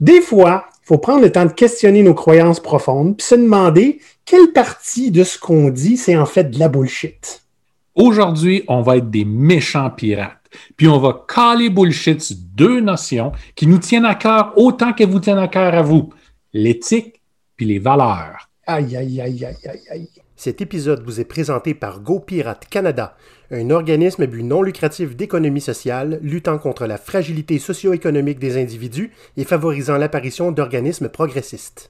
Des fois, il faut prendre le temps de questionner nos croyances profondes puis se demander quelle partie de ce qu'on dit, c'est en fait de la bullshit. Aujourd'hui, on va être des méchants pirates. Puis on va caler bullshit sur deux notions qui nous tiennent à cœur autant qu'elles vous tiennent à cœur à vous. L'éthique puis les valeurs. Aïe, aïe, aïe, aïe, aïe, aïe. Cet épisode vous est présenté par GoPirate Canada, un organisme but non lucratif d'économie sociale luttant contre la fragilité socio-économique des individus et favorisant l'apparition d'organismes progressistes.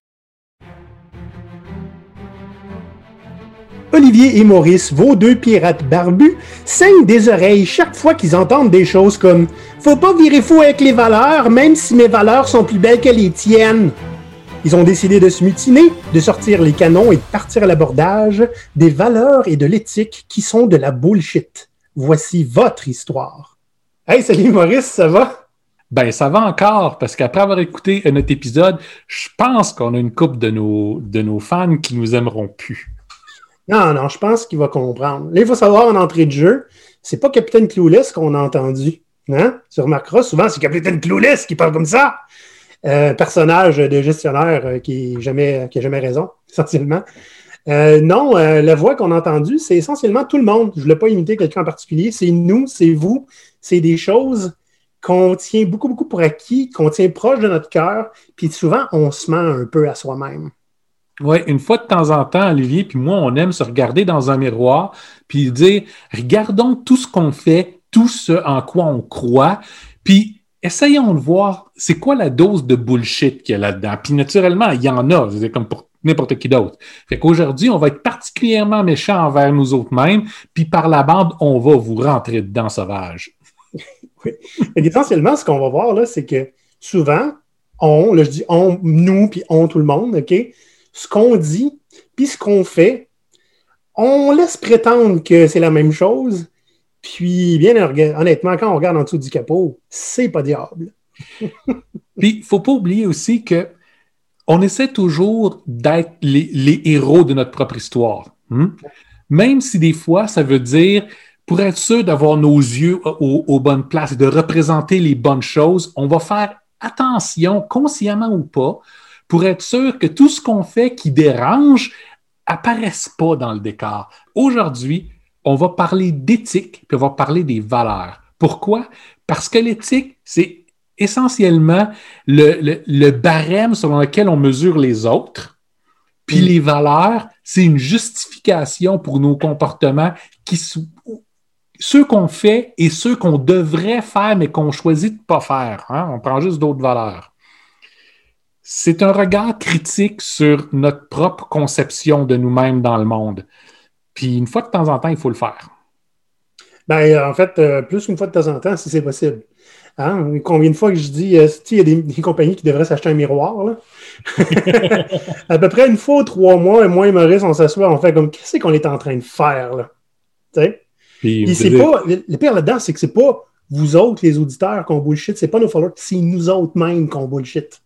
Olivier et Maurice, vos deux pirates barbus, saignent des oreilles chaque fois qu'ils entendent des choses comme Faut pas virer fou avec les valeurs, même si mes valeurs sont plus belles que les tiennes. Ils ont décidé de se mutiner, de sortir les canons et de partir à l'abordage des valeurs et de l'éthique qui sont de la bullshit. Voici votre histoire. Hey, salut Maurice, ça va? Ben, ça va encore, parce qu'après avoir écouté notre épisode, je pense qu'on a une couple de nos, de nos fans qui nous aimeront plus. Non, non, je pense qu'il va comprendre. Là, il faut savoir en entrée de jeu, c'est pas Capitaine Clueless qu'on a entendu. Hein? Tu remarqueras, souvent, c'est Capitaine Clueless qui parle comme ça. Euh, personnage de gestionnaire euh, qui n'a jamais, qui jamais raison, essentiellement. Euh, non, la voix qu'on a entendue, c'est essentiellement tout le monde. Je ne voulais pas imiter quelqu'un en particulier. C'est nous, c'est vous. C'est des choses qu'on tient beaucoup, beaucoup pour acquis, qu'on tient proche de notre cœur. Puis souvent, on se ment un peu à soi-même. Oui, une fois de temps en temps, Olivier, puis moi, on aime se regarder dans un miroir, puis dire, regardons tout ce qu'on fait, tout ce en quoi on croit, puis essayons de voir c'est quoi la dose de bullshit qu'il y a là-dedans? Puis naturellement, il y en a, c'est comme pour n'importe qui d'autre. Fait qu'aujourd'hui, on va être particulièrement méchant envers nous autres mêmes, puis par la bande, on va vous rentrer dedans sauvage. oui. Essentiellement, ce qu'on va voir là, c'est que souvent, on, là je dis on, nous, puis on, tout le monde, OK? ce qu'on dit, puis ce qu'on fait, on laisse prétendre que c'est la même chose. Puis, bien honnêtement, quand on regarde en dessous du capot, c'est pas diable. puis, il ne faut pas oublier aussi que on essaie toujours d'être les, héros de notre propre histoire. Hmm? Même si des fois, ça veut dire, pour être sûr d'avoir nos yeux aux bonnes places et de représenter les bonnes choses, on va faire attention, consciemment ou pas, pour être sûr que tout ce qu'on fait qui dérange apparaisse pas dans le décor. Aujourd'hui, on va parler d'éthique, puis on va parler des valeurs. Pourquoi? Parce que l'éthique, c'est essentiellement le, barème selon lequel on mesure les autres. Puis mm. les valeurs, c'est une justification pour nos comportements qui ceux qu'on fait et ceux qu'on devrait faire mais qu'on choisit de ne pas faire. Hein? On prend juste d'autres valeurs c'est un regard critique sur notre propre conception de nous-mêmes dans le monde. Puis une fois de temps en temps, il faut le faire. Ben, en fait, euh, plus qu'une fois de temps en temps, si c'est possible. Hein? Combien de fois que je dis, euh, il y a des, compagnies qui devraient s'acheter un miroir, là? à peu près une fois ou trois mois, et moi et Maurice, on s'assoit, on fait comme, qu'est-ce qu'on est en train de faire, là? Tu sais? Puis, c'est pas, le, pire là-dedans, c'est que c'est pas vous autres, les auditeurs, qu'on bullshit, c'est pas nos followers, c'est nous autres mêmes qu'on bullshit.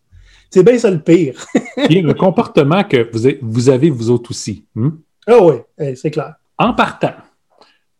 C'est bien ça le pire. le comportement que vous avez, vous autres aussi. Hmm? Ah oui, eh, c'est clair. En partant,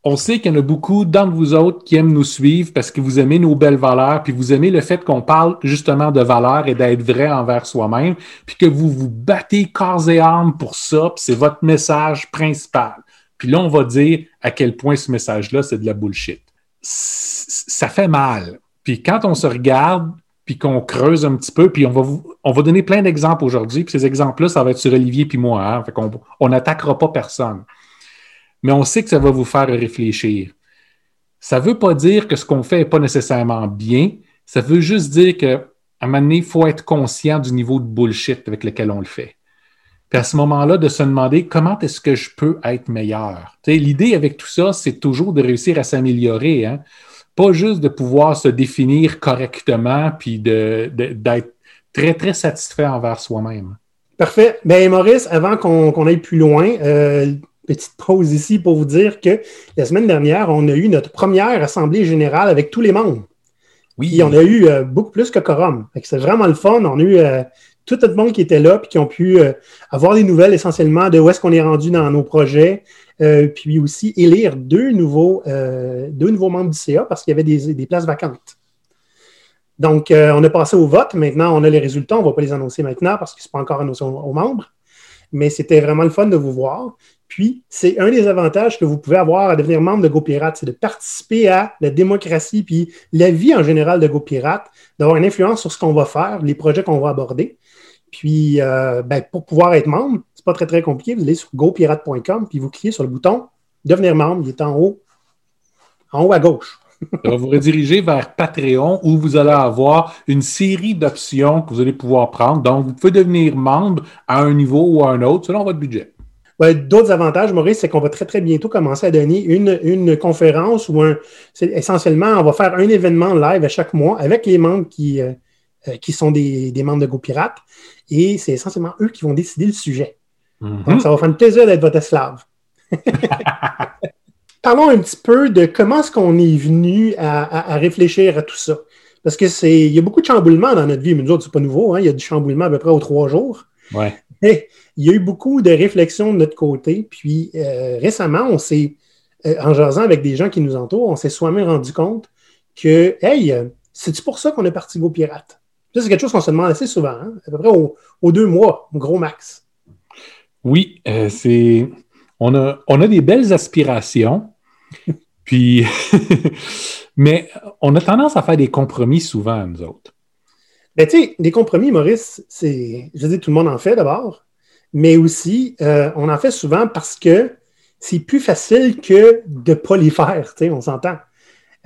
on sait qu'il y en a beaucoup d'entre vous autres qui aiment nous suivre parce que vous aimez nos belles valeurs, puis vous aimez le fait qu'on parle justement de valeurs et d'être vrai envers soi-même, puis que vous vous battez corps et âme pour ça, puis c'est votre message principal. Puis là, on va dire à quel point ce message-là, c'est de la bullshit. ça fait mal. Puis quand on se regarde, puis qu'on creuse un petit peu, puis on va, on va donner plein d'exemples aujourd'hui, puis ces exemples-là, ça va être sur Olivier puis moi, hein? fait qu'on on n'attaquera pas personne. Mais on sait que ça va vous faire réfléchir. Ça ne veut pas dire que ce qu'on fait n'est pas nécessairement bien, ça veut juste dire qu'à un moment donné, il faut être conscient du niveau de bullshit avec lequel on le fait. Puis à ce moment-là, de se demander comment est-ce que je peux être meilleur. L'idée avec tout ça, c'est toujours de réussir à s'améliorer. Hein? Pas juste de pouvoir se définir correctement puis d'être très, très satisfait envers soi-même. Parfait. Bien, Maurice, avant qu'on aille plus loin, euh, petite pause ici pour vous dire que la semaine dernière, on a eu notre première assemblée générale avec tous les membres. Oui. Et on a eu euh, beaucoup plus que quorum. C'est vraiment le fun. On a eu euh, tout le monde qui était là et qui ont pu avoir des nouvelles essentiellement de où est-ce qu'on est rendu dans nos projets, euh, puis aussi élire deux nouveaux, euh, deux nouveaux membres du CA parce qu'il y avait des, places vacantes. Donc, euh, on est passé au vote. Maintenant, on a les résultats. On ne va pas les annoncer maintenant parce que ce n'est pas encore annoncé aux, membres. Mais c'était vraiment le fun de vous voir. Puis, c'est un des avantages que vous pouvez avoir à devenir membre de GoPirate, c'est de participer à la démocratie puis la vie en général de GoPirate, d'avoir une influence sur ce qu'on va faire, les projets qu'on va aborder. Puis, ben, pour pouvoir être membre, c'est pas très, très compliqué. Vous allez sur gopirate.com puis vous cliquez sur le bouton Devenir membre. Il est en haut, en haut à gauche. Ça va vous rediriger vers Patreon où vous allez avoir une série d'options que vous allez pouvoir prendre. Donc, vous pouvez devenir membre à un niveau ou à un autre selon votre budget. D'autres avantages, Maurice, c'est qu'on va très, très bientôt commencer à donner une, conférence ou un. Essentiellement, on va faire un événement live à chaque mois avec les membres qui, euh, euh, qui sont des, membres de GoPirate. Et c'est essentiellement eux qui vont décider le sujet. Mm-hmm. Donc, ça va faire un plaisir d'être votre esclave. Parlons un petit peu de comment est-ce qu'on est venu à, réfléchir à tout ça. Parce que c'est, il y a beaucoup de chamboulements dans notre vie, mais nous autres, c'est pas nouveau, hein. il y a du chamboulement à peu près aux trois jours. Ouais. Mais il y a eu beaucoup de réflexions de notre côté. Puis euh, récemment, on s'est, euh, en jasant avec des gens qui nous entourent, on s'est soi-même rendu compte que, hey, euh, c'est-tu pour ça qu'on est parti Go Pirate? c'est quelque chose qu'on se demande assez souvent, hein, à peu près aux, deux mois, au gros max. Oui, c'est. On a, on a des belles aspirations, puis, mais on a tendance à faire des compromis souvent, nous autres. Ben, tu sais, des compromis, Maurice, c'est, je dis, tout le monde en fait d'abord, mais aussi, euh, on en fait souvent parce que c'est plus facile que de ne pas les faire, tu sais, on s'entend.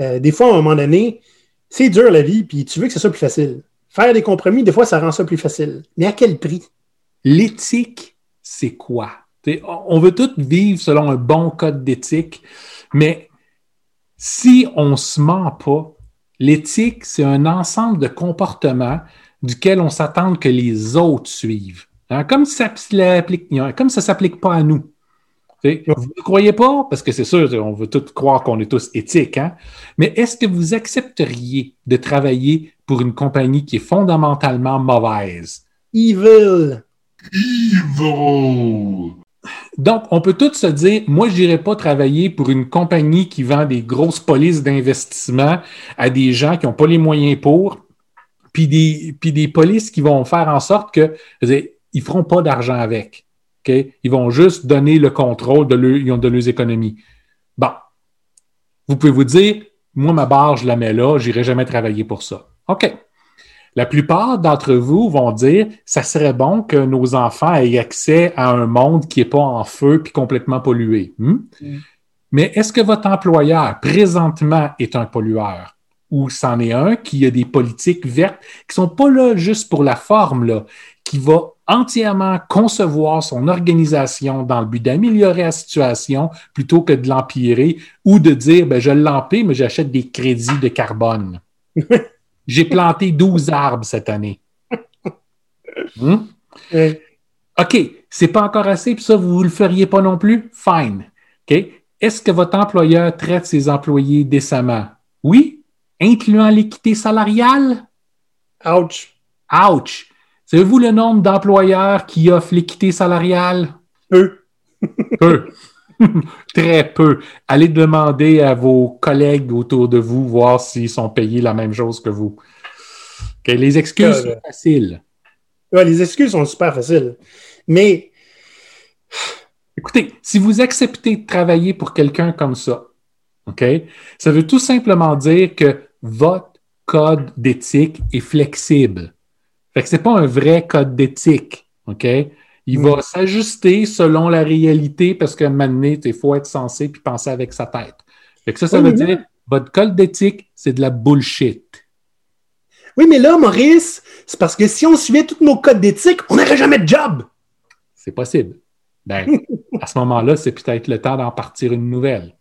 Euh, des fois, à un moment donné, c'est dur la vie, puis tu veux que ce soit plus facile. Faire des compromis, des fois, ça rend ça plus facile. Mais à quel prix? L'éthique, c'est quoi? on veut tous vivre selon un bon code d'éthique. Mais si on ne se ment pas, l'éthique, c'est un ensemble de comportements duquel on s'attend que les autres suivent. Hein, comme, ça ne s'applique pas à nous. Vous ne croyez pas? Parce que c'est sûr, on veut tous croire qu'on est tous éthiques, hein? mais est-ce que vous accepteriez de travailler pour une compagnie qui est fondamentalement mauvaise? Evil! Donc, on peut tous se dire, moi, je n'irai pas travailler pour une compagnie qui vend des grosses polices d'investissement à des gens qui n'ont pas les moyens pour, puis des, polices qui vont faire en sorte que, ils ne feront pas d'argent avec. Ils vont juste donner le contrôle de, de leurs économies. Bon. Vous pouvez vous dire, moi, ma barre, je la mets là, je n'irai jamais travailler pour ça. OK. La plupart d'entre vous vont dire ça serait bon que nos enfants aient accès à un monde qui n'est pas en feu puis complètement pollué. Hmm? Mm. Mais est-ce que votre employeur présentement est un pollueur? Ou c'en est un qui a des politiques vertes qui sont pas là juste pour la forme, là, qui va entièrement concevoir son organisation dans le but d'améliorer la situation plutôt que de l'empirer ou de dire ben, je l'empire, mais j'achète des crédits de carbone? J'ai planté 12 arbres cette année. Hmm? OK, c'est pas encore assez, puis ça, vous ne le feriez pas non plus? Fine. OK? Est-ce que votre employeur traite ses employés décemment? Oui, incluant l'équité salariale? Ouch. Ouch. Savez-vous le nombre d'employeurs qui offrent l'équité salariale? Peu. Peu. Très peu. Allez demander à vos collègues autour de vous, voir s'ils sont payés la même chose que vous. les excuses sont faciles. les excuses sont super faciles. Mais. Écoutez, si vous acceptez de travailler pour quelqu'un comme ça, OK, ça veut tout simplement dire que votre code d'éthique est flexible. Fait que c'est pas un vrai code d'éthique. OK? Il va s'ajuster selon la réalité parce qu'à un moment donné, il faut être censé puis penser avec sa tête. Fait ça, ça veut dire votre code d'éthique, c'est de la bullshit. Oui, mais là, Maurice, c'est parce que si on suivait tous nos codes d'éthique, on n'aurait jamais de job. C'est possible. Ben, à ce moment-là, c'est peut-être le temps d'en partir une nouvelle.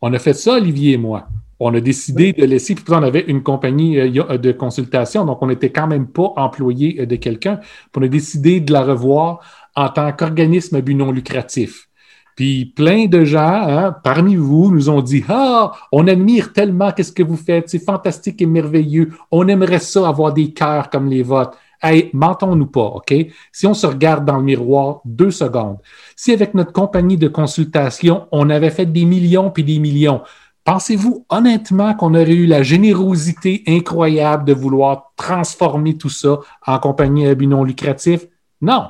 On a fait ça, Olivier et moi. On a décidé de laisser, puis on avait une compagnie euh, de consultation, donc on n'était quand même pas employé euh, de quelqu'un. On a décidé de la revoir en tant qu'organisme à but non lucratif. Puis plein de gens hein, parmi vous nous ont dit Ah, on admire tellement qu'est-ce que vous faites, c'est fantastique et merveilleux. On aimerait ça avoir des cœurs comme les vôtres. Hey, mentons-nous pas, OK? Si on se regarde dans le miroir deux secondes, si avec notre compagnie de consultation, on avait fait des millions puis des millions, Pensez-vous honnêtement qu'on aurait eu la générosité incroyable de vouloir transformer tout ça en compagnie à but non lucratif? Non.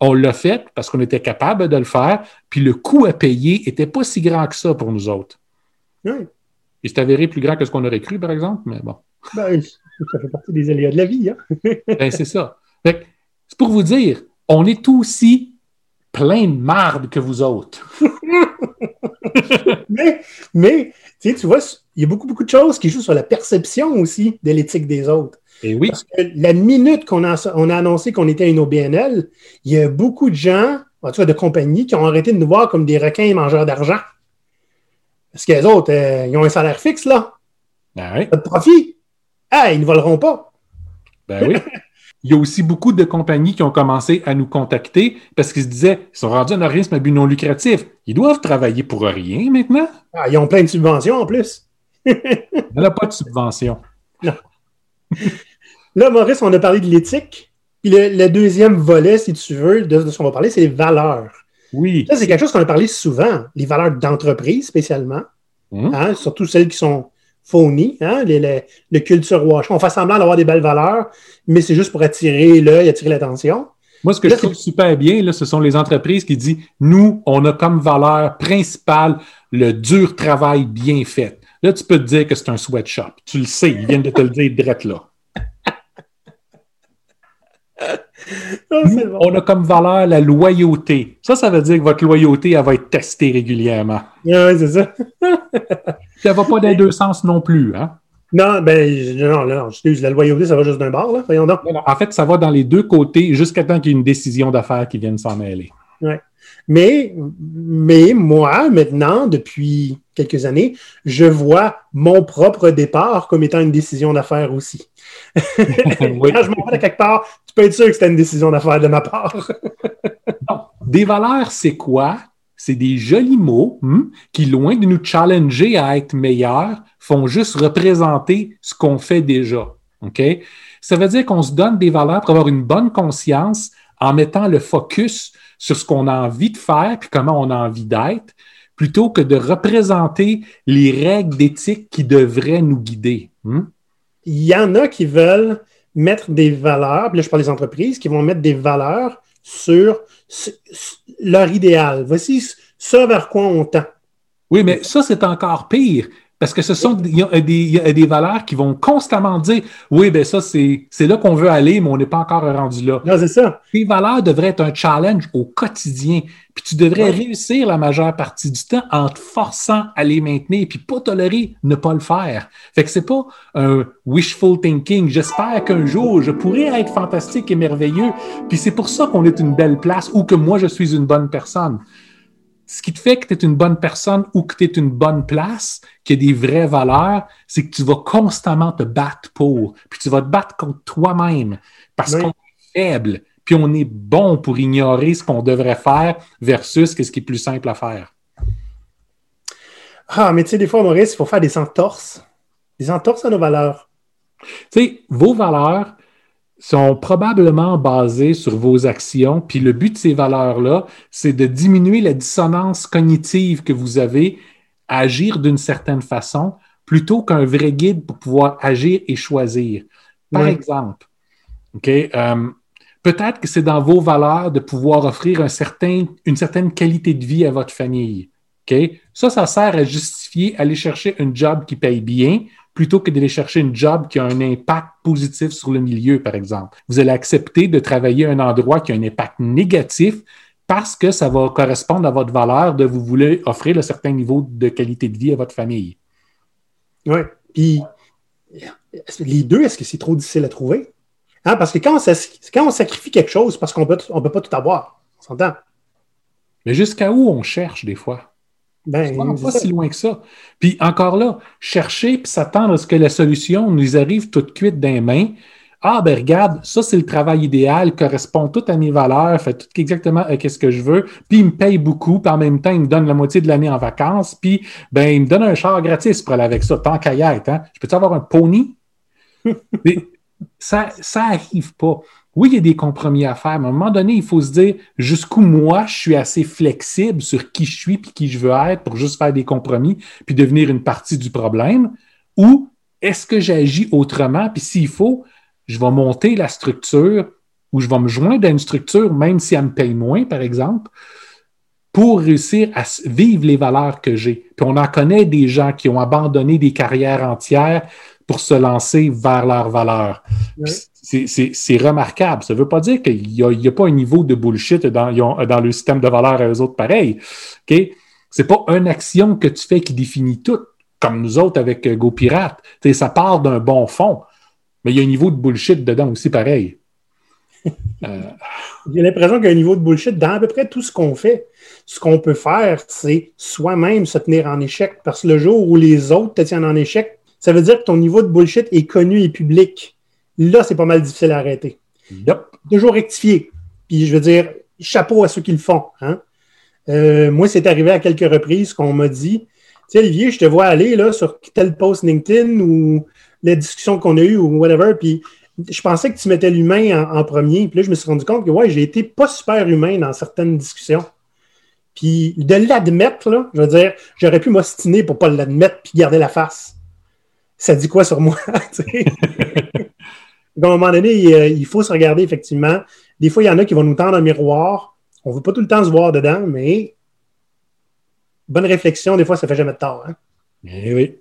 On l'a fait parce qu'on était capable de le faire, puis le coût à payer n'était pas si grand que ça pour nous autres. Oui. Il s'est avéré plus grand que ce qu'on aurait cru, par exemple, mais bon. Ben, ça fait partie des aléas de la vie. Hein? ben, c'est ça. C'est pour vous dire, on est aussi plein de marde que vous autres. mais, mais tu vois, il y a beaucoup, beaucoup de choses qui jouent sur la perception aussi de l'éthique des autres. Et eh oui. Parce que la minute qu'on a, on a annoncé qu'on était une OBNL, il y a beaucoup de gens, en tout cas de compagnies, qui ont arrêté de nous voir comme des requins mangeurs d'argent. Parce que les autres, euh, ils ont un salaire fixe, là. Ben oui. Pas de profit. Ah, ils ne voleront pas. Ben oui. Il y a aussi beaucoup de compagnies qui ont commencé à nous contacter parce qu'ils se disaient ils sont rendus un organisme à but non lucratif. Ils doivent travailler pour rien maintenant. Ah, ils ont plein de subventions en plus. Il n'y a pas de subvention. Non. Là, Maurice, on a parlé de l'éthique. Puis le, deuxième volet, si tu veux, de, ce qu'on va parler, c'est les valeurs. Oui. Ça, c'est quelque chose qu'on a parlé souvent. Les valeurs d'entreprise, spécialement. Hum. Hein, surtout celles qui sont phony, hein, le culture wash. On fait semblant d'avoir des belles valeurs, mais c'est juste pour attirer l'œil, attirer l'attention. Moi, ce que je trouve super bien, là, ce sont les entreprises qui disent Nous, on a comme valeur principale le dur travail bien fait. Là, tu peux te dire que c'est un sweatshop. Tu le sais, ils viennent de te le dire direct là. Ah, on a comme valeur la loyauté. Ça, ça veut dire que votre loyauté, elle va être testée régulièrement. Oui, c'est ça. ça ne va pas dans les deux sens non plus. Hein? Non, ben, non, non, la loyauté, ça va juste d'un bord, là. Voyons donc. en fait, ça va dans les deux côtés jusqu'à temps qu'il y ait une décision d'affaires qui vienne s'en mêler. Ouais. Mais, mais moi, maintenant, depuis quelques années, je vois mon propre départ comme étant une décision d'affaires aussi. Quand je m'en vais de quelque part, tu peux être sûr que c'était une décision d'affaires de ma part. Des valeurs, c'est quoi? C'est des jolis mots hmm, qui, loin de nous challenger à être meilleurs, font juste représenter ce qu'on fait déjà. OK? Ça veut dire qu'on se donne des valeurs pour avoir une bonne conscience en mettant le focus sur ce qu'on a envie de faire puis comment on a envie d'être, plutôt que de représenter les règles d'éthique qui devraient nous guider. Hmm? Il y en a qui veulent mettre des valeurs, puis là je parle des entreprises, qui vont mettre des valeurs sur leur idéal. Voici ce vers quoi on tend. Oui, mais ça, c'est encore pire. Parce que ce sont des, des, valeurs qui vont constamment dire Oui, ben ça, c'est là qu'on veut aller, mais on n'est pas encore rendu là. Non, c'est ça. Ces valeurs devraient être un challenge au quotidien. Puis tu devrais réussir la majeure partie du temps en te forçant à les maintenir, puis pas tolérer ne pas le faire. Fait que c'est pas un wishful thinking. J'espère qu'un jour, je pourrai être fantastique et merveilleux. Puis c'est pour ça qu'on est une belle place ou que moi, je suis une bonne personne ce qui te fait que tu es une bonne personne ou que tu es une bonne place, qu'il y a des vraies valeurs, c'est que tu vas constamment te battre pour. Puis tu vas te battre contre toi-même parce qu'on est faible. Puis on est bon pour ignorer ce qu'on devrait faire versus ce qui est plus simple à faire. Ah, mais tu sais, des fois, Maurice, il faut faire des entorses. Des entorses à nos valeurs. Tu sais, vos valeurs, sont probablement basées sur vos actions. Puis le but de ces valeurs-là, c'est de diminuer la dissonance cognitive que vous avez à agir d'une certaine façon plutôt qu'un vrai guide pour pouvoir agir et choisir. Par exemple, OK, euh, peut-être que c'est dans vos valeurs de pouvoir offrir un certain, une certaine qualité de vie à votre famille. OK? Ça, ça sert à justifier aller chercher un job qui paye bien plutôt que d'aller chercher une job qui a un impact positif sur le milieu, par exemple. Vous allez accepter de travailler à un endroit qui a un impact négatif parce que ça va correspondre à votre valeur de vous voulez offrir un certain niveau de qualité de vie à votre famille. Oui. Puis, les deux, est-ce que c'est trop difficile à trouver? Hein? Parce que quand on, quand on sacrifie quelque chose, parce qu'on ne peut pas tout avoir, on s'entend. Mais jusqu'à où on cherche des fois? Ben, pas si loin que ça. Puis encore là, chercher puis s'attendre à ce que la solution nous arrive toute cuite dans les mains. Ah, ben regarde, ça, c'est le travail idéal, correspond tout à mes valeurs, fait tout exactement à ce que je veux, puis il me paye beaucoup, puis en même temps, il me donne la moitié de l'année en vacances, puis ben, il me donne un char gratis pour aller avec ça, tant qu'à y être. Hein? Je peux-tu avoir un pony? ça n'arrive pas. Oui, il y a des compromis à faire, mais à un moment donné, il faut se dire jusqu'où moi, je suis assez flexible sur qui je suis puis qui je veux être pour juste faire des compromis puis devenir une partie du problème, ou est-ce que j'agis autrement, puis s'il faut, je vais monter la structure ou je vais me joindre à une structure, même si elle me paye moins, par exemple, pour réussir à vivre les valeurs que j'ai? Puis on en connaît des gens qui ont abandonné des carrières entières pour se lancer vers leurs valeurs. C'est remarquable. Ça ne veut pas dire qu'il n'y a, pas un niveau de bullshit dans, dans le système de valeurs à eux autres pareil. Ce n'est pas une action que tu fais qui définit tout, comme nous autres avec euh, GoPirate. Ça part d'un bon fond, mais il y a un niveau de bullshit dedans aussi pareil. Euh, J'ai l'impression qu'il y a un niveau de bullshit dans à peu près tout ce qu'on fait. Ce qu'on peut faire, c'est soi-même se tenir en échec. Parce que le jour où les autres te tiennent en échec, ça veut dire que ton niveau de bullshit est connu et public. Là, c'est pas mal difficile à arrêter. Toujours rectifier. Puis je veux dire, chapeau à ceux qui le font. Hein. Euh, moi, c'est arrivé à quelques reprises qu'on m'a dit Tu sais, Olivier, je te vois aller là, sur tel post LinkedIn ou la discussion qu'on a eue ou whatever. Puis je pensais que tu mettais l'humain en, premier. Puis là, je me suis rendu compte que ouais, j'ai été pas super humain dans certaines discussions. Puis de l'admettre, je veux dire, j'aurais pu m'ostiner pour pas l'admettre puis garder la face. Ça dit quoi sur moi? à un moment donné, il, faut se regarder effectivement. Des fois, il y en a qui vont nous tendre un miroir. On ne veut pas tout le temps se voir dedans, mais bonne réflexion, des fois, ça ne fait jamais de tort. Hein? Eh oui.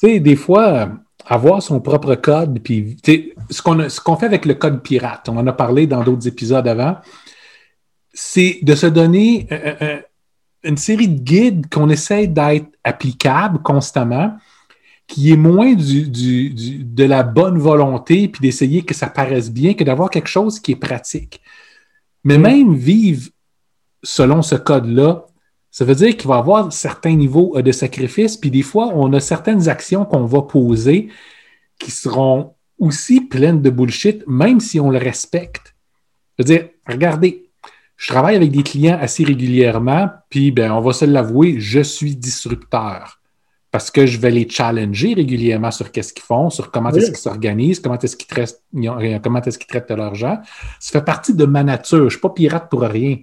Tu sais, des fois, avoir son propre code, puis ce qu'on fait avec le code pirate, on en a parlé dans d'autres épisodes avant, c'est de se donner euh, euh, euh, une série de guides qu'on essaie d'être applicables constamment, qui est moins du, de la bonne volonté, puis d'essayer que ça paraisse bien, que d'avoir quelque chose qui est pratique. Mais mm. même vivre selon ce code-là, ça veut dire qu'il va y avoir certains niveaux euh, de sacrifice, puis des fois, on a certaines actions qu'on va poser qui seront aussi pleines de bullshit, même si on le respecte. Je veux dire, regardez, je travaille avec des clients assez régulièrement, puis ben, on va se l'avouer, je suis disrupteur parce que je vais les challenger régulièrement sur qu'est-ce qu'ils font, sur comment est-ce qu'ils s'organisent, comment est-ce qu'ils traitent, comment est-ce qu'ils traitent de l'argent. Ça fait partie de ma nature. Je ne suis pas pirate pour rien.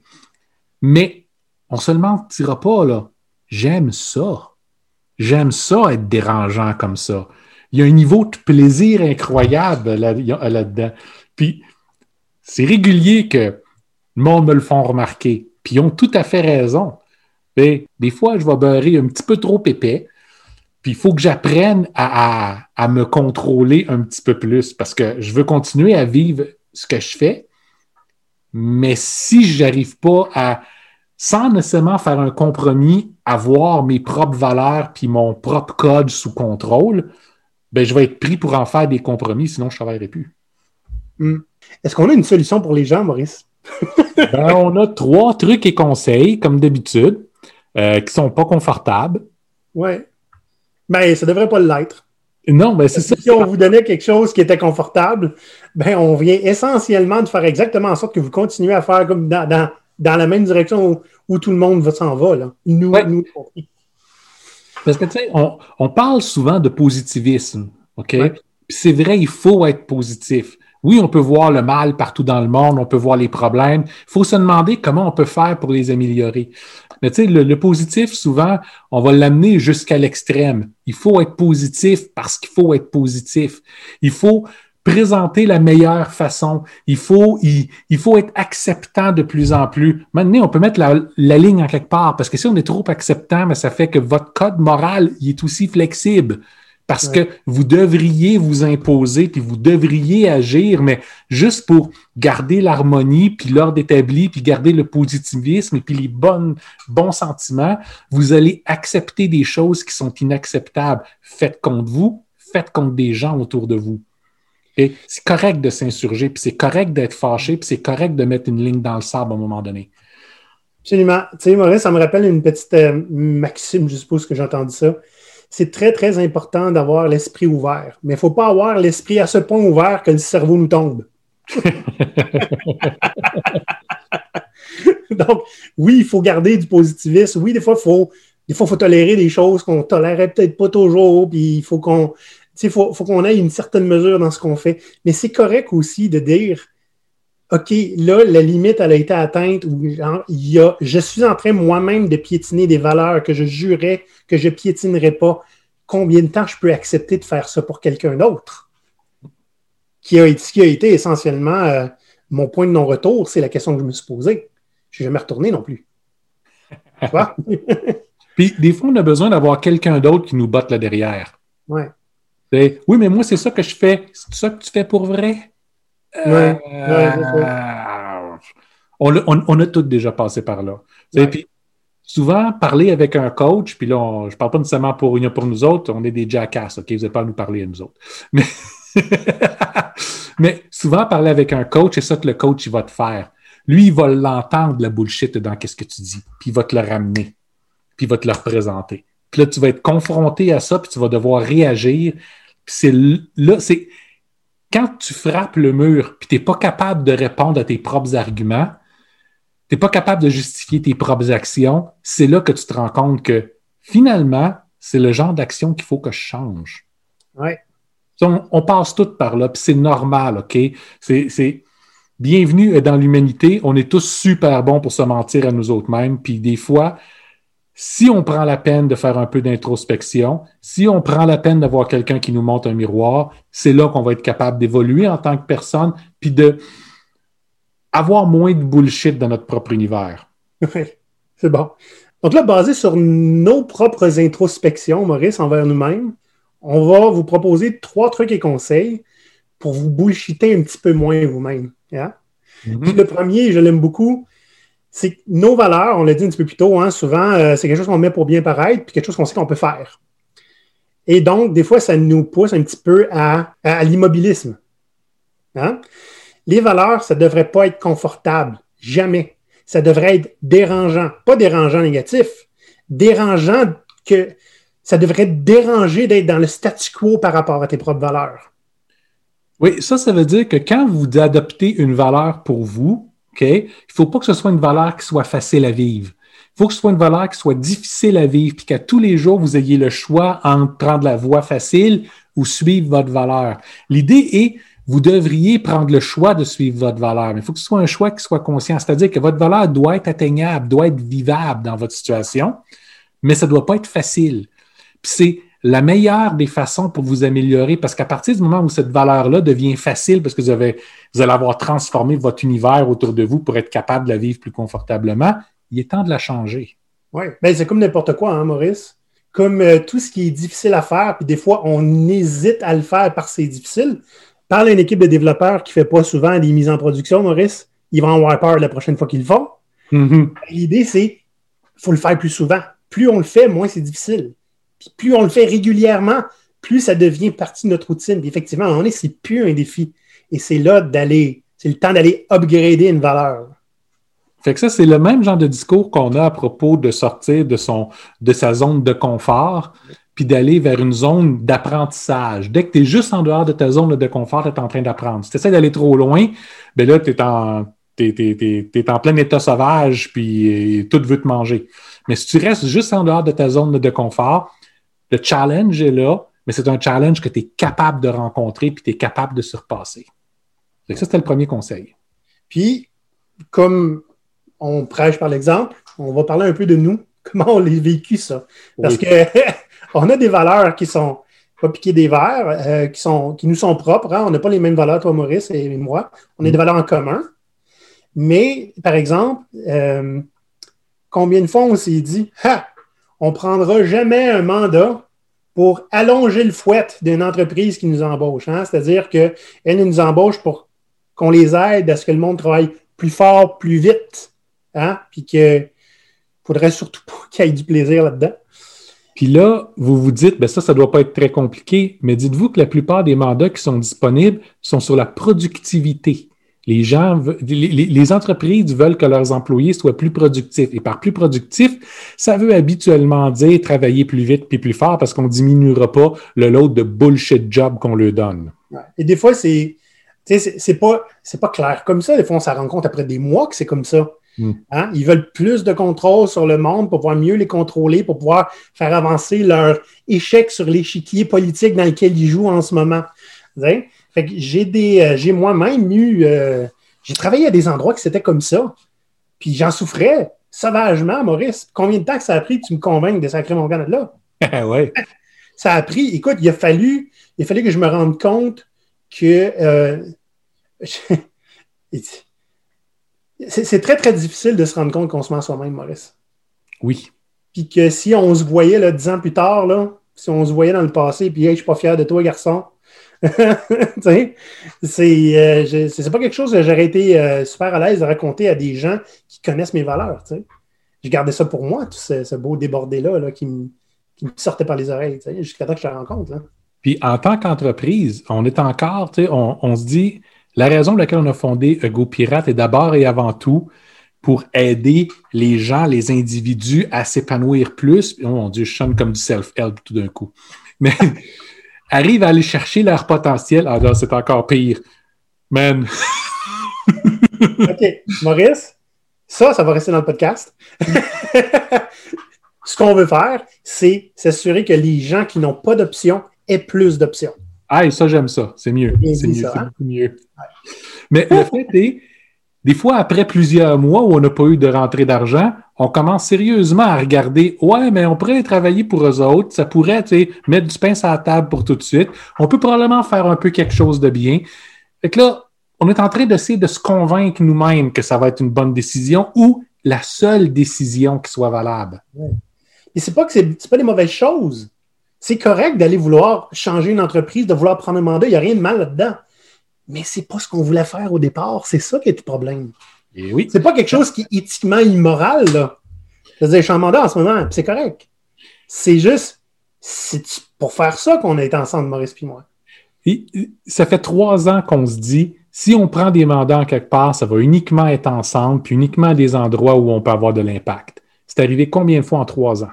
Mais on se le mentira pas, là. J'aime ça. J'aime ça être dérangeant comme ça. Il y a un niveau de plaisir incroyable là-dedans. Puis, c'est régulier que le monde me le font remarquer. Puis, ils ont tout à fait raison. des fois, je vais beurrer un petit peu trop épais puis il faut que j'apprenne à, me contrôler un petit peu plus parce que je veux continuer à vivre ce que je fais. Mais si je n'arrive pas à, sans nécessairement faire un compromis, avoir mes propres valeurs puis mon propre code sous contrôle, ben, je vais être pris pour en faire des compromis, sinon je ne travaillerai plus. Hmm. Est-ce qu'on a une solution pour les gens, Maurice? Ben, on a trois trucs et conseils, comme d'habitude, euh, qui ne sont pas confortables. Oui. Ben, ça ne devrait pas l'être. Non, ben c'est ça. Si on vous donnait quelque chose qui était confortable, ben, on vient essentiellement de faire exactement en sorte que vous continuez à faire comme dans, dans, la même direction où, tout le monde s'en va. Là. Nous, nous. Parce que, tu sais, on, on, parle souvent de positivisme, OK? C'est vrai, il faut être positif. Oui, on peut voir le mal partout dans le monde, on peut voir les problèmes. Il faut se demander comment on peut faire pour les améliorer. Mais tu sais, le, positif, souvent, on va l'amener jusqu'à l'extrême. Il faut être positif parce qu'il faut être positif. Il faut présenter la meilleure façon. Il faut, il, faut être acceptant de plus en plus. Maintenant, on peut mettre la, la, ligne en quelque part parce que si on est trop acceptant, mais ça fait que votre code moral il est aussi flexible. Parce que vous devriez vous imposer, puis vous devriez agir, mais juste pour garder l'harmonie, puis l'ordre établi, puis garder le positivisme, et puis les bonnes, bons sentiments, vous allez accepter des choses qui sont inacceptables. Faites contre vous, faites contre des gens autour de vous. Et c'est correct de s'insurger, puis c'est correct d'être fâché, puis c'est correct de mettre une ligne dans le sable à un moment donné. Absolument. Tu sais, Maurice, ça me rappelle une petite euh, maxime, je suppose que j'ai entendu ça c'est très, très important d'avoir l'esprit ouvert. Mais il ne faut pas avoir l'esprit à ce point ouvert que le cerveau nous tombe. Donc, oui, il faut garder du positivisme. Oui, des fois, il faut, des fois, faut tolérer des choses qu'on ne tolérait peut-être pas toujours. Puis il faut qu'on. faut, faut qu'on ait une certaine mesure dans ce qu'on fait. Mais c'est correct aussi de dire OK, là, la limite, elle a été atteinte ou il y a, je suis en train moi-même de piétiner des valeurs que je jurais que je piétinerais pas. Combien de temps je peux accepter de faire ça pour quelqu'un d'autre? Qui a, qui a été essentiellement euh, mon point de non-retour, c'est la question que je me suis posée. Je ne suis jamais retourné non plus. Tu vois? Puis des fois, on a besoin d'avoir quelqu'un d'autre qui nous botte là derrière. Ouais. Oui, mais moi, c'est ça que je fais. C'est ça que tu fais pour vrai? Ouais. Euh, on, a- on- on a tous déjà passé par là. Ouais. Puis souvent, parler avec un coach, puis là, on- je ne parle pas nécessairement pour, pour nous autres, on est des jackasses, OK? Vous n'avez pas à nous parler à nous autres. Mais, mais souvent, parler avec un coach, c'est ça que le coach il va te faire. Lui, il va l'entendre, la bullshit, dans qu'est-ce que tu dis, puis il va te le ramener, puis il va te le représenter. Puis là, tu vas être confronté à ça, puis tu vas devoir réagir. Puis c'est là, c'est quand tu frappes le mur, puis tu n'es pas capable de répondre à tes propres arguments, tu n'es pas capable de justifier tes propres actions, c'est là que tu te rends compte que finalement, c'est le genre d'action qu'il faut que je change. Ouais. On, on passe tout par là, puis c'est normal, OK? C'est, c'est bienvenue dans l'humanité. On est tous super bons pour se mentir à nous autres mêmes, puis des fois, si on prend la peine de faire un peu d'introspection, si on prend la peine d'avoir quelqu'un qui nous montre un miroir, c'est là qu'on va être capable d'évoluer en tant que personne, puis de avoir moins de bullshit dans notre propre univers. Oui, c'est bon. Donc là, basé sur nos propres introspections, Maurice, envers nous-mêmes, on va vous proposer trois trucs et conseils pour vous bullshiter un petit peu moins vous-même. hein? Puis le premier, je l'aime beaucoup, c'est nos valeurs, on l'a dit un petit peu plus tôt, hein, souvent, euh, c'est quelque chose qu'on met pour bien paraître, puis quelque chose qu'on sait qu'on peut faire. Et donc, des fois, ça nous pousse un petit peu à l'immobilisme. Hein? Les valeurs, ça ne devrait pas être confortable. Jamais. Ça devrait être dérangeant. Pas dérangeant négatif. Dérangeant que ça devrait te déranger d'être dans le statu quo par rapport à tes propres valeurs. Oui, ça, ça veut dire que quand vous adoptez une valeur pour vous, Il ne faut pas que ce soit une valeur qui soit facile à vivre. Il faut que ce soit une valeur qui soit difficile à vivre, puis qu'à tous les jours, vous ayez le choix entre prendre la voie facile ou suivre votre valeur. L'idée est, vous devriez prendre le choix de suivre votre valeur, mais il faut que ce soit un choix qui soit conscient, c'est-à-dire que votre valeur doit être atteignable, doit être vivable dans votre situation, mais ça ne doit pas être facile. Puis c'est la meilleure des façons pour vous améliorer, parce qu'à partir du moment où cette valeur-là devient facile, parce que vous, avez, vous allez avoir transformé votre univers autour de vous pour être capable de la vivre plus confortablement, il est temps de la changer. Oui, ben, c'est comme n'importe quoi, hein, Maurice. Comme euh, tout ce qui est difficile à faire, puis des fois, on hésite à le faire parce que c'est difficile. Parle à une équipe de développeurs qui ne fait pas souvent des mises en production, Maurice. Ils vont avoir peur la prochaine fois qu'ils le font. Mhm. L'idée, c'est qu'il faut le faire plus souvent. Plus on le fait, moins c'est difficile. Puis plus on le fait régulièrement, plus ça devient partie de notre routine. Effectivement, à un moment donné, c'est plus un défi. Et c'est là d'aller, c'est le temps d'aller upgrader une valeur. Fait que ça, c'est le même genre de discours qu'on a à propos de sortir de, son, de sa zone de confort, puis d'aller vers une zone d'apprentissage. Dès que tu es juste en dehors de ta zone de confort, tu es en train d'apprendre. Si tu essaies d'aller trop loin, ben là, tu es en, plein état sauvage, puis tout veut te manger. Mais si tu restes juste en dehors de ta zone de confort, le challenge est là, mais c'est un challenge que tu es capable de rencontrer, puis tu es capable de surpasser. Ça, c'était le premier conseil. Puis, comme on prêche par l'exemple, on va parler un peu de nous, comment on l'a vécu ça? Parce Oui. que on a des valeurs qui sont pas piquées des verres, euh, qui, sont, qui nous sont propres. hein. On n'a pas les mêmes valeurs, toi, Maurice et moi. On a des valeurs en commun. Mais, par exemple, euh, combien de fois on s'est dit, ha, on prendra jamais un mandat pour allonger le fouet d'une entreprise qui nous embauche. hein? C'est-à-dire qu'elle nous embauche pour qu'on les aide à ce que le monde travaille plus fort, plus vite. Hein? Puis qu'il faudrait surtout pas qu'il y ait du plaisir là-dedans. Puis là, vous vous dites, ben ça, ça ne doit pas être très compliqué, mais dites-vous que la plupart des mandats qui sont disponibles sont sur la productivité. Les gens, ve- les, les- les entreprises veulent que leurs employés soient plus productifs. Et par plus productif, ça veut habituellement dire travailler plus vite puis plus fort parce qu'on ne diminuera pas le load de bullshit job qu'on leur donne. Ouais. Et des fois, c'est c'est pas, c'est pas clair comme ça. Des fois, on s'en rend compte après des mois que c'est comme ça. Mm. Hein? Ils veulent plus de contrôle sur le monde pour pouvoir mieux les contrôler, pour pouvoir faire avancer leur échec sur l'échiquier politique dans lequel ils jouent en ce moment. Fait que j'ai des, euh, j'ai moi-même eu, euh, j'ai travaillé à des endroits qui c'était comme ça, puis j'en souffrais sauvagement, Maurice. Combien de temps que ça a pris que tu me convainques de sacrer mon là? ouais. Ça a pris, écoute, il a fallu, il a fallu que je me rende compte que euh, c'est très, très difficile de se rendre compte qu'on se ment soi-même, Maurice. Oui. Puis que si on se voyait là, dix ans plus tard, là, si on se voyait dans le passé, puis hey, je suis pas fier de toi, garçon. c'est euh, pas quelque chose que j'aurais été euh, super à l'aise de raconter à des gens qui connaissent mes valeurs. Je gardais ça pour moi, tout ce, beau débordé-là là, qui, me, sortait par les oreilles, jusqu'à temps que je te rencontre. Là. Puis en tant qu'entreprise, on est encore, on, on se dit, la raison pour laquelle on a fondé Go Pirate est d'abord et avant tout pour aider les gens, les individus à s'épanouir plus. Oh mon Dieu, je sonne comme du self-help tout d'un coup. Mais arrive à aller chercher leur potentiel. Ah là, c'est encore pire. Man. OK. Maurice, ça, ça va rester dans le podcast. Ce qu'on veut faire, c'est s'assurer que les gens qui n'ont pas d'options aient plus d'options. Ah, ça, j'aime ça. C'est mieux. C'est mieux. C'est hein? mieux. Mais le fait est, des fois, après plusieurs mois où on n'a pas eu de rentrée d'argent, on commence sérieusement à regarder, ouais, mais on pourrait travailler pour eux autres, ça pourrait, mettre du pain sur la table pour tout de suite. On peut probablement faire un peu quelque chose de bien. Fait que là, on est en train d'essayer de se convaincre nous-mêmes que ça va être une bonne décision ou la seule décision qui soit valable. Et c'est pas que c'est pas des mauvaises choses. C'est correct d'aller vouloir changer une entreprise, de vouloir prendre un mandat, il n'y a rien de mal là-dedans mais c'est pas ce qu'on voulait faire au départ. C'est ça qui est le problème. Et eh oui. C'est pas quelque chose qui est éthiquement immoral, là. Je suis en mandat en ce moment, c'est correct. C'est juste, c'est pour faire ça qu'on est ensemble, Maurice et moi. ça fait trois ans qu'on se dit, si on prend des mandats en quelque part, ça va uniquement être ensemble, puis uniquement des endroits où on peut avoir de l'impact. C'est arrivé combien de fois en trois ans?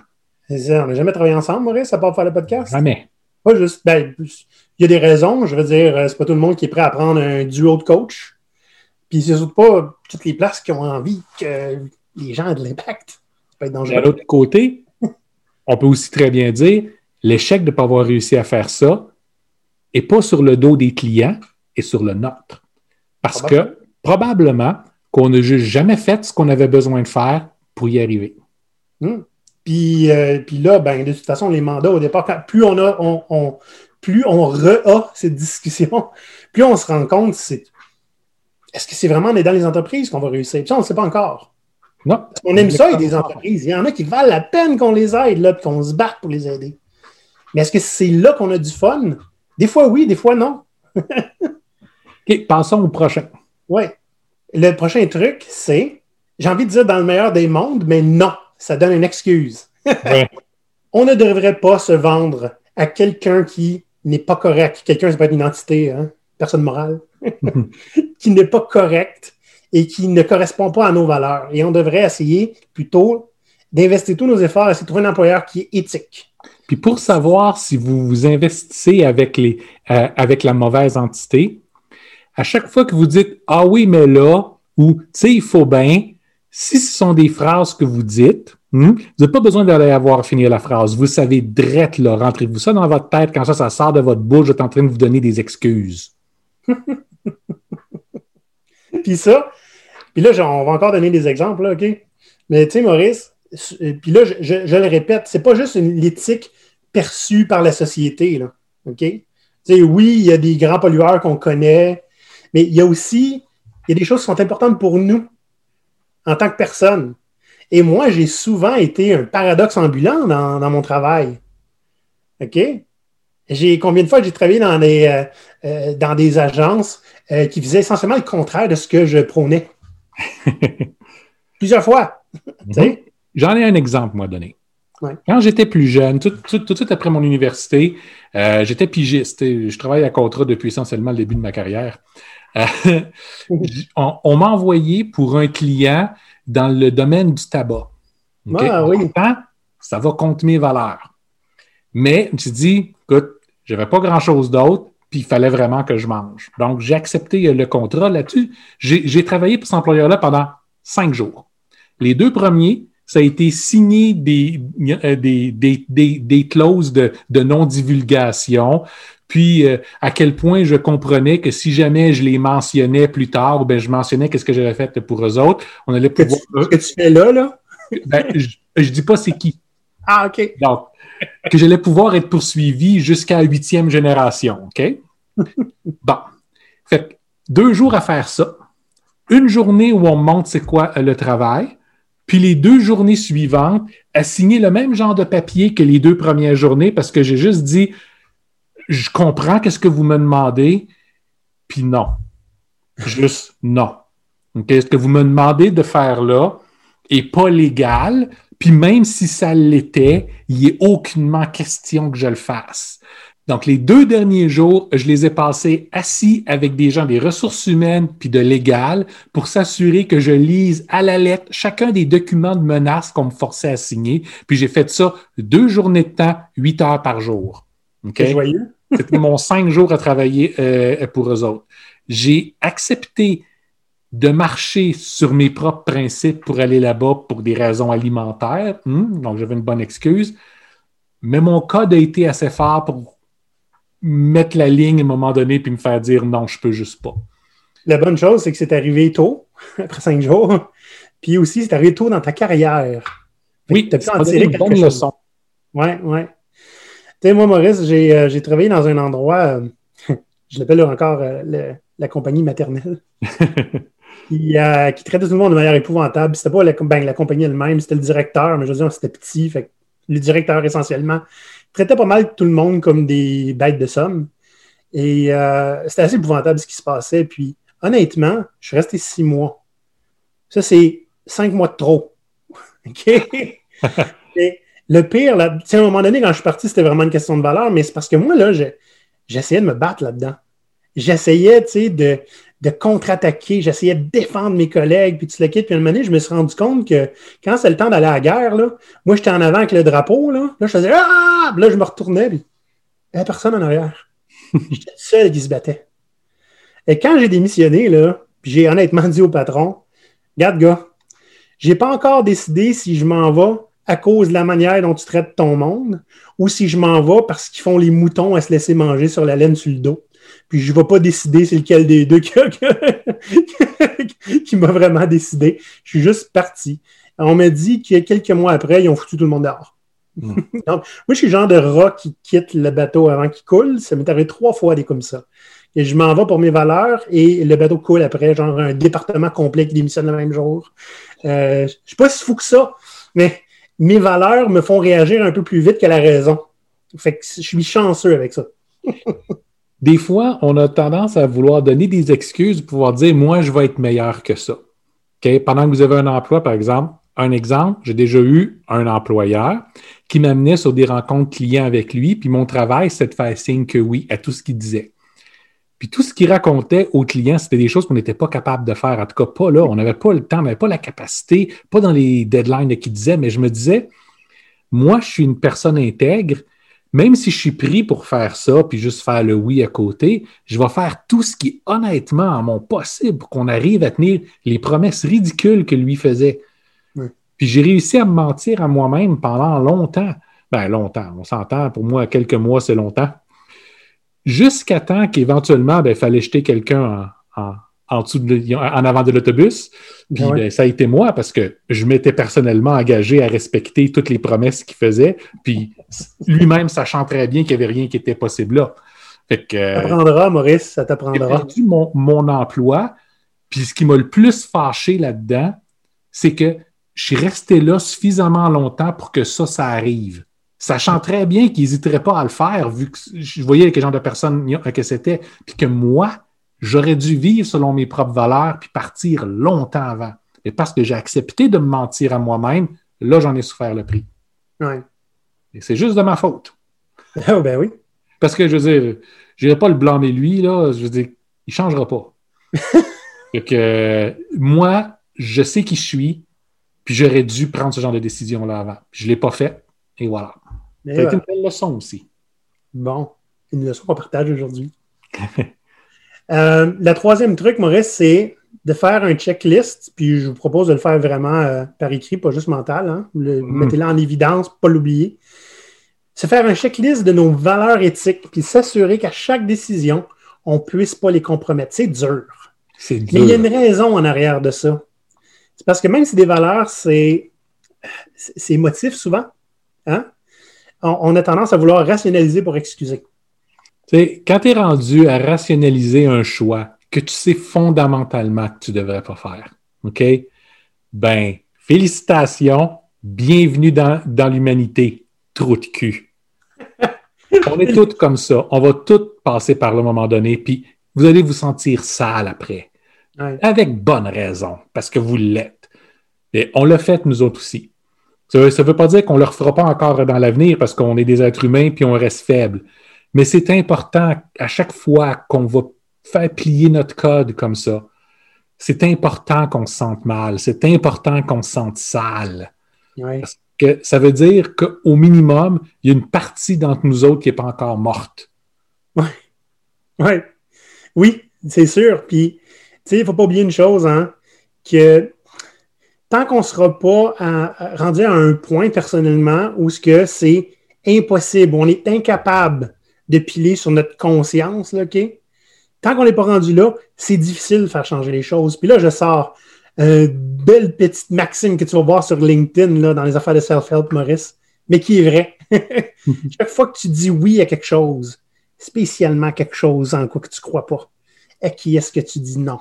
Ça, on n'a jamais travaillé ensemble, Maurice, à part faire le podcast? Jamais. Pas juste, ben, il y a des raisons. Je veux dire, euh, c'est pas tout le monde qui est prêt à prendre un duo de coach. Puis c'est surtout pas toutes les places qui ont envie que les gens aient de l'impact. Ça peut être dangereux. De l'autre côté, on peut aussi très bien dire l'échec de ne pas avoir réussi à faire ça n'est pas sur le dos des clients et sur le nôtre. Parce que probablement qu'on n'a juste jamais fait ce qu'on avait besoin de faire pour y arriver. Hmm. Puis, euh, puis là, ben, de toute façon, les mandats au départ, plus on a, on, plus on re-a cette discussion, plus on se rend compte, c'est est-ce que c'est vraiment dans les entreprises qu'on va réussir? Puis ça, on ne sait pas encore. Non. On aime ça, il y a des entreprises. Il y en a qui valent la peine qu'on les aide, là, qu'on se batte pour les aider. Mais est-ce que c'est là qu'on a du fun? Des fois oui, des fois non. OK, passons au prochain. Oui. Le prochain truc, c'est, j'ai envie de dire dans le meilleur des mondes, mais non, ça donne une excuse. on ne devrait pas se vendre à quelqu'un qui n'est pas correct. Quelqu'un, peut être une entité, hein, personne morale, qui n'est pas correct et qui ne correspond pas à nos valeurs. Et on devrait essayer plutôt d'investir tous nos efforts à essayer de trouver un employeur qui est éthique. Puis pour savoir si vous vous investissez avec, les, euh, avec la mauvaise entité, à chaque fois que vous dites Ah oui, mais là, ou Tu sais, il faut bien, si ce sont des phrases que vous dites, Hmm? Vous n'avez pas besoin d'aller avoir fini la phrase. Vous savez drette, là. Rentrez-vous ça dans votre tête. Quand ça, ça sort de votre bouche, vous êtes en train de vous donner des excuses. puis ça, puis là, on va encore donner des exemples, OK? Mais tu sais, Maurice, euh, puis là, je, le répète, c'est pas juste l'éthique perçue par la société, OK? Oui, il y a des grands pollueurs qu'on connaît, mais il y a aussi, il y a des choses qui sont importantes pour nous en tant que personne. Et moi, j'ai souvent été un paradoxe ambulant dans, mon travail. OK? J'ai combien de fois j'ai travaillé dans des, euh, euh, dans des agences euh, qui faisaient essentiellement le contraire de ce que je prônais. Plusieurs fois. Mhm. J'en ai un exemple, moi, donné. Quand j'étais plus jeune, tout, de suite après mon université, j'étais pigiste. Je travaille à contrat depuis essentiellement le début de ma carrière. on m'a envoyé pour un client dans le domaine du tabac. Ah, oui. ça va contre mes valeurs. Mais je dit, écoute, je n'avais pas grand-chose d'autre, puis il fallait vraiment que je mange. Donc, j'ai accepté le contrat là-dessus. J'ai travaillé pour cet employeur-là pendant cinq jours. Les deux premiers, ça a été signé des, euh, des, des, des, des clauses de, de non-divulgation, puis euh, à quel point je comprenais que si jamais je les mentionnais plus tard, ben je mentionnais qu'est-ce que j'avais fait pour eux autres, on allait pouvoir... Ce que tu fais là, là? Ben, je, je dis pas c'est qui. Ah, OK. Donc, que j'allais pouvoir être poursuivi jusqu'à la huitième génération, OK? Bon. Fait que deux jours à faire ça, une journée où on montre c'est quoi euh, le travail, puis les deux journées suivantes à signer le même genre de papier que les deux premières journées parce que j'ai juste dit je comprends qu'est-ce que vous me demandez, puis non. Juste non. Ce que vous me demandez de faire là est pas légal, puis même si ça l'était, il n'est aucunement question que je le fasse. Donc, les deux derniers jours, je les ai passés assis avec des gens des ressources humaines puis de légal pour s'assurer que je lise à la lettre chacun des documents de menace qu'on me forçait à signer. Puis j'ai fait ça deux journées de temps, huit heures par jour. OK? joyeux? C'était mon cinq jours à travailler euh, pour eux autres. J'ai accepté de marcher sur mes propres principes pour aller là-bas pour des raisons alimentaires. Hmm, donc, j'avais une bonne excuse. Mais mon code a été assez fort pour mettre la ligne à un moment donné puis me faire dire non, je peux juste pas. La bonne chose, c'est que c'est arrivé tôt, après cinq jours. Puis aussi, c'est arrivé tôt dans ta carrière. Oui, tu as pu en tirer une bonne chose. leçon. Ouais, ouais. Tu sais, moi, Maurice, j'ai euh, travaillé dans un endroit, euh, je l'appelle encore euh, le- la compagnie maternelle, qui, qui traitait tout le monde de manière épouvantable. C'était pas la, ben, la compagnie elle-même, c'était le directeur, mais je veux dire, c'était petit. Fait le directeur, essentiellement, traitait pas mal tout le monde comme des bêtes de somme. Et c'était assez épouvantable ce qui se passait. Puis, honnêtement, je suis resté six mois. Ça, c'est cinq mois de trop. OK? Et le pire, là, à un moment donné, quand je suis parti, c'était vraiment une question de valeur, mais c'est parce que moi, là, je- j'essayais de me battre là-dedans. J'essayais, tu sais, de, de contre-attaquer, j'essayais de défendre mes collègues, puis tu le quittes. Puis à un moment donné, je me suis rendu compte que quand c'est le temps d'aller à la guerre, là, moi, j'étais en avant avec le drapeau, là, là je faisais Ah! Là, je me retournais, puis il n'y avait personne en arrière. J'étais le seul qui se battait. Et quand j'ai démissionné, là, puis j'ai honnêtement dit au patron, Regarde, gars, j'ai pas encore décidé si je m'en vais à cause de la manière dont tu traites ton monde ou si je m'en vais parce qu'ils font les moutons à se laisser manger sur la laine sur le dos. Puis je ne vais pas décider c'est lequel des deux qui, qui m'a vraiment décidé. Je suis juste parti. On m'a dit que quelques mois après, ils ont foutu tout le monde dehors. Mm. Donc, moi, je suis le genre de rat qui quitte le bateau avant qu'il coule. Ça m'est arrivé trois fois des comme ça. Et je m'en vais pour mes valeurs et le bateau coule après, genre un département complet qui démissionne le même jour. Euh, je ne suis pas si fou que ça, mais mes valeurs me font réagir un peu plus vite que la raison. Fait que je suis chanceux avec ça. Des fois, on a tendance à vouloir donner des excuses pour pouvoir dire moi, je vais être meilleur que ça. Pendant que vous avez un emploi, par exemple, un exemple, j'ai déjà eu un employeur qui m'amenait sur des rencontres clients avec lui, puis mon travail, c'est de faire signe que oui à tout ce qu'il disait. Puis tout ce qu'il racontait aux clients, c'était des choses qu'on n'était pas capable de faire. En tout cas, pas là. On n'avait pas le temps, on n'avait pas la capacité, pas dans les deadlines qu'il disait, mais je me disais, moi, je suis une personne intègre. Même si je suis pris pour faire ça, puis juste faire le oui à côté, je vais faire tout ce qui est honnêtement en mon possible pour qu'on arrive à tenir les promesses ridicules que lui faisait. Oui. Puis j'ai réussi à me mentir à moi-même pendant longtemps. Ben, longtemps, on s'entend. Pour moi, quelques mois, c'est longtemps. Jusqu'à temps qu'éventuellement, ben, il fallait jeter quelqu'un en, en, en, dessous de- en avant de l'autobus. Puis Ouais. ben, ça a été moi parce que je m'étais personnellement engagé à respecter toutes les promesses qu'il faisait. Puis lui-même sachant très bien qu'il n'y avait rien qui était possible là. Fait que, Ça euh, t'apprendra, Maurice, ça j'ai t'apprendra. perdu mon, mon emploi. Puis ce qui m'a le plus fâché là-dedans, c'est que je suis resté là suffisamment longtemps pour que ça, ça arrive. Sachant très bien qu'ils n'hésiteraient pas à le faire, vu que je voyais quel genre de personne que c'était, puis que moi, j'aurais dû vivre selon mes propres valeurs, puis partir longtemps avant. Et parce que j'ai accepté de me mentir à moi-même, là, j'en ai souffert le prix. Ouais. Et c'est juste de ma faute. Oh, ben oui. Parce que, je veux dire, je n'irai pas le blâmer lui, là. Je veux dire, il ne changera pas. Fait que, euh, moi, je sais qui je suis, puis j'aurais dû prendre ce genre de décision-là avant. Je ne l'ai pas fait, et voilà. Ça a été une belle leçon aussi. Bon, une leçon qu'on partage aujourd'hui. Euh, le troisième truc, Maurice, c'est de faire un checklist, puis je vous propose de le faire vraiment euh, par écrit, pas juste mental. Hein? Mhm. Mettez-le en évidence, pas l'oublier. C'est faire un checklist de nos valeurs éthiques, puis s'assurer qu'à chaque décision, on ne puisse pas les compromettre. C'est dur. C'est Mais il y a dur. une raison en arrière de ça. C'est parce que même si des valeurs, c'est c'est émotif souvent, hein? On, on a tendance à vouloir rationaliser pour excuser. Tu sais, quand tu es rendu à rationaliser un choix que tu sais fondamentalement que tu ne devrais pas faire, OK? Ben, félicitations, bienvenue dans, dans l'humanité, trou de cul. On est tous comme ça. On va tous passer par le moment donné, puis vous allez vous sentir sale après. Ouais. Avec bonne raison, parce que vous l'êtes. Et on l'a fait, nous autres aussi. Ça ne veut pas dire qu'on ne le refera pas encore dans l'avenir parce qu'on est des êtres humains puis on reste faible. Mais c'est important à chaque fois qu'on va faire plier notre code comme ça. C'est important qu'on se sente mal. C'est important qu'on se sente sale. Ouais. Que ça veut dire qu'au minimum, il y a une partie d'entre nous autres qui n'est pas encore morte. Ouais. Oui, c'est sûr. Puis, tu sais, il ne faut pas oublier une chose, hein, que tant qu'on ne sera pas à- à- rendu à un point personnellement où ce que c'est impossible, on est incapable de piler sur notre conscience, là, OK? Tant qu'on n'est pas rendu là, c'est difficile de faire changer les choses. Puis là, je sors une belle petite maxime que tu vas voir sur LinkedIn là, dans les affaires de self-help, Maurice, mais qui est vrai. Chaque fois que tu dis oui à quelque chose, spécialement quelque chose en quoi que tu ne crois pas, à qui est-ce que tu dis non?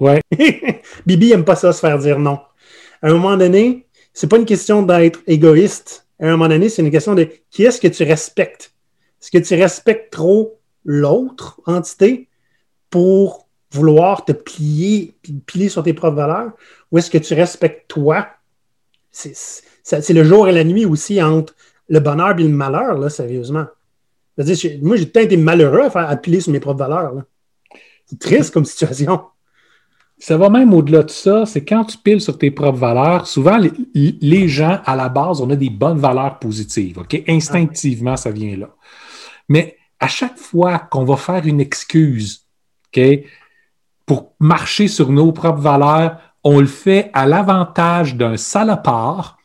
Ouais. Bibi aime pas ça, se faire dire non. À un moment donné, c'est pas une question d'être égoïste. À un moment donné, c'est une question de qui est-ce que tu respectes? Est-ce que tu respectes trop l'autre entité pour vouloir te plier, plier sur tes propres valeurs? Ou est-ce que tu respectes toi? C'est le jour et la nuit aussi entre le bonheur et le malheur, là, sérieusement. Moi, j'ai peut-être été malheureux à, faire, sur mes propres valeurs. C'est triste comme situation. Ça va même au-delà de ça, c'est quand tu piles sur tes propres valeurs, souvent les, gens, à la base, on a des bonnes valeurs positives. OK? Instinctivement, ça vient là. Mais à chaque fois qu'on va faire une excuse, OK, pour marcher sur nos propres valeurs, on le fait à l'avantage d'un salopard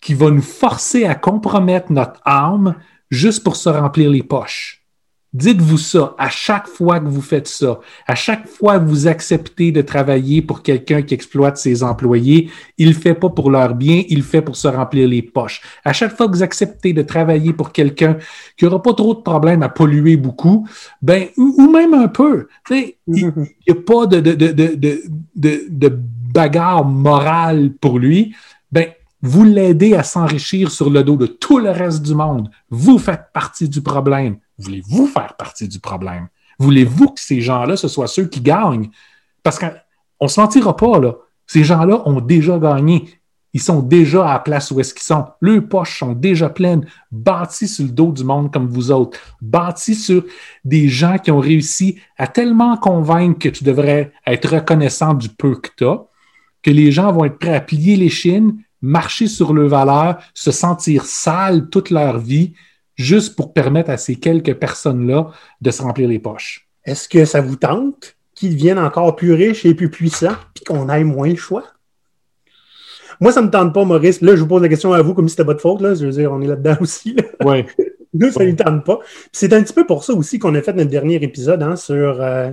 qui va nous forcer à compromettre notre âme juste pour se remplir les poches. Dites-vous ça à chaque fois que vous faites ça, à chaque fois que vous acceptez de travailler pour quelqu'un qui exploite ses employés, il ne fait pas pour leur bien, il le fait pour se remplir les poches. À chaque fois que vous acceptez de travailler pour quelqu'un qui n'aura pas trop de problèmes à polluer beaucoup, ben, ou, ou même un peu, il n'y a pas de bagarre morale pour lui, ben, vous l'aidez à s'enrichir sur le dos de tout le reste du monde. Vous faites partie du problème. Voulez-vous faire partie du problème? Voulez-vous que ces gens-là, ce soient ceux qui gagnent? Parce qu'on ne se mentira pas, là. Ces gens-là ont déjà gagné. Ils sont déjà à la place où est-ce qu'ils sont. Leurs poches sont déjà pleines, bâties sur le dos du monde comme vous autres, bâties sur des gens qui ont réussi à tellement convaincre que tu devrais être reconnaissant du peu que tu as, que les gens vont être prêts à plier les chines, marcher sur leurs valeurs, se sentir sales toute leur vie, juste pour permettre à ces quelques personnes-là de se remplir les poches. Est-ce que ça vous tente qu'ils deviennent encore plus riches et plus puissants, puis qu'on ait moins le choix? Moi, ça ne me tente pas, Maurice. Là, je vous pose la question à vous comme si c'était votre faute. Là. Je veux dire, on est là-dedans aussi. Là. Ouais. Nous, ça ne nous tente pas. C'est un petit peu pour ça aussi qu'on a fait notre dernier épisode hein, sur euh,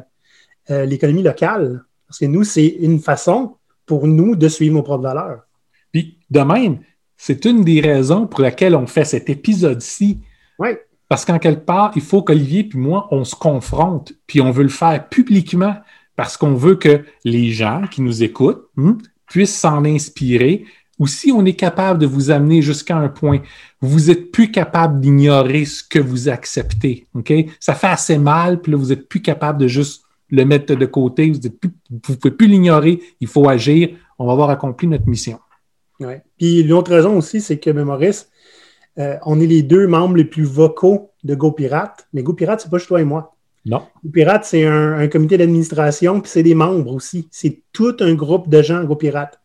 euh, l'économie locale. Parce que nous, c'est une façon pour nous de suivre nos propres valeurs. Puis, de même, c'est une des raisons pour laquelle on fait cet épisode-ci. Oui. Parce qu'en quelque part, il faut qu'Olivier puis moi, on se confronte, puis on veut le faire publiquement parce qu'on veut que les gens qui nous écoutent hmm, puissent s'en inspirer. Ou si on est capable de vous amener jusqu'à un point, vous êtes plus capable d'ignorer ce que vous acceptez. OK? Ça fait assez mal, puis là, vous êtes plus capable de juste le mettre de côté. Vous ne pouvez plus l'ignorer. Il faut agir. On va avoir accompli notre mission. Ouais. Puis une autre raison aussi, c'est que, Maurice, euh, on est les deux membres les plus vocaux de GoPirate. Mais GoPirate, c'est pas juste toi et moi. Non. GoPirate, c'est un, un, comité d'administration, puis c'est des membres aussi. C'est tout un groupe de gens GoPirate.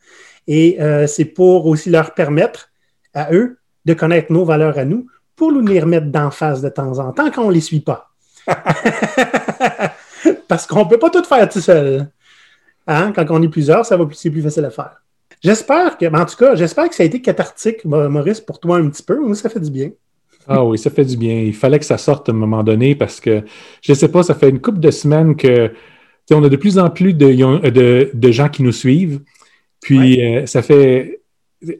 Et euh, c'est pour aussi leur permettre à eux de connaître nos valeurs à nous pour nous les remettre d'en face de temps en temps quand on ne les suit pas. Parce qu'on ne peut pas tout faire tout seul. Hein? Quand on est plusieurs, ça va plus, c'est plus facile à faire. J'espère que, en tout cas, j'espère que ça a été cathartique, Maurice, pour toi un petit peu. Moi, ça fait du bien. Ah oui, ça fait du bien. Il fallait que ça sorte à un moment donné parce que, je ne sais pas, ça fait une couple de semaines que on a de plus en plus de, de, gens qui nous suivent. Puis euh, ça fait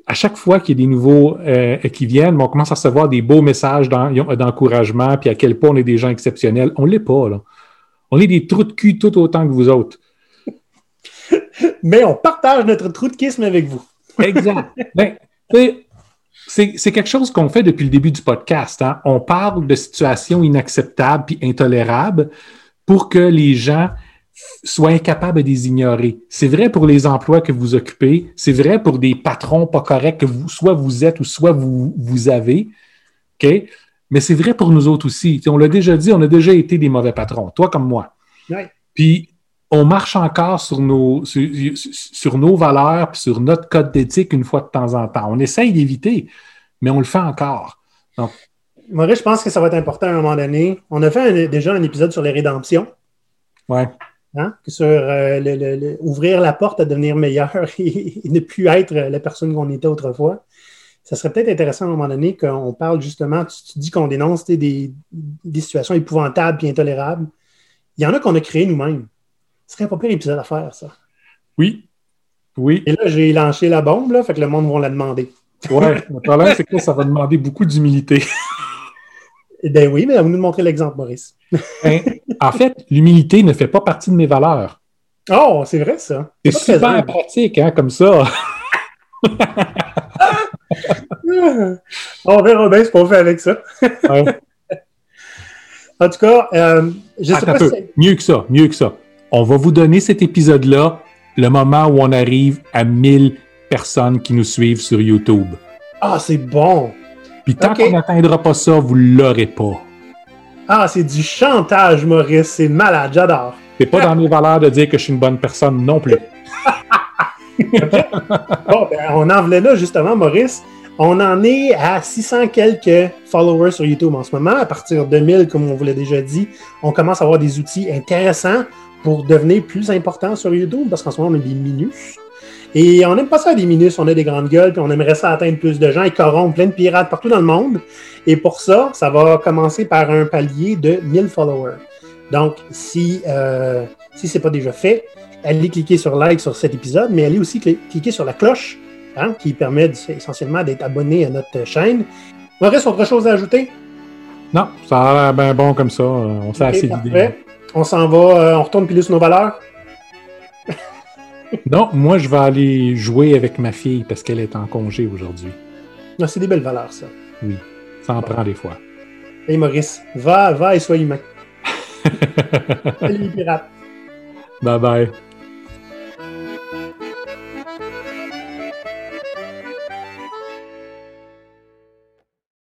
à chaque fois qu'il y a des nouveaux euh, qui viennent, on commence à recevoir des beaux messages d'encouragement, puis à quel point on est des gens exceptionnels. On ne l'est pas, là. On est des trous de cul tout autant que vous autres. Mais on partage notre trou de kisme avec vous. exact. Ben, c'est quelque chose qu'on fait depuis le début du podcast. Hein. On parle de situations inacceptables puis intolérables pour que les gens soient incapables de les ignorer. C'est vrai pour les emplois que vous occupez, c'est vrai pour des patrons pas corrects que vous, soit vous êtes ou soit vous, vous avez. OK? Mais c'est vrai pour nous autres aussi. on l'a déjà dit, on a déjà été des mauvais patrons, toi comme moi. Puis on marche encore sur nos, sur, nos valeurs, puis sur notre code d'éthique une fois de temps en temps. On essaye d'éviter, mais on le fait encore. Donc, Maurice, je pense que ça va être important à un moment donné. On a fait déjà un épisode sur les rédemptions. Ouais. Hein? Sur euh, ouvrir la porte à devenir meilleur et, ne plus être la personne qu'on était autrefois. Ça serait peut-être intéressant à un moment donné qu'on parle justement, tu, dis qu'on dénonce des, des, situations épouvantables et intolérables. Il y en a qu'on a créées nous-mêmes. Ce serait pas pire épisode à faire, ça. Oui. Oui. Et là, j'ai lancé la bombe, là, fait que le monde va la demander. Ouais, le problème, c'est que ça va demander beaucoup d'humilité. Eh ben oui, mais à vous nous montrer l'exemple, Maurice. Ben, en fait, l'humilité ne fait pas partie de mes valeurs. Oh, c'est vrai, ça. C'est super pratique, hein, comme ça. On verra bien ce qu'on fait avec ça. En tout cas, euh, je sais pas Mieux que ça, mieux que ça on va vous donner cet épisode-là le moment où on arrive à 1000 personnes qui nous suivent sur YouTube. Ah, c'est bon. Puis tant qu'on n'atteindra pas ça, vous l'aurez pas. Ah, c'est du chantage, Maurice. C'est malade, j'adore. C'est pas dans mes valeurs de dire que je suis une bonne personne non plus. bon, ben, on en venait là, justement, Maurice. On en est à 600 quelques followers sur YouTube en ce moment. À partir de 1000, comme on vous l'a déjà dit, on commence à avoir des outils intéressants pour devenir plus important sur YouTube, parce qu'en ce moment, on a des minus. Et on n'aime pas ça des minus, on a des grandes gueules, puis on aimerait ça atteindre plus de gens et corrompre plein de pirates partout dans le monde. Et pour ça, ça va commencer par un palier de 1000 followers. Donc, si, euh, si ce n'est pas déjà fait, allez cliquer sur like sur cet épisode, mais allez aussi cliquer sur la cloche hein, qui permet essentiellement d'être abonné à notre chaîne. Maurice, autre chose à ajouter? Non, ça a l'air bien bon comme ça. On s'est assez d'idées. On s'en va, euh, on retourne plus nos valeurs? non, moi, je vais aller jouer avec ma fille parce qu'elle est en congé aujourd'hui. Non, c'est des belles valeurs, ça. Oui, ça en prend des fois. Hey Maurice, va, va et sois humain. Salut les pirates. Bye bye.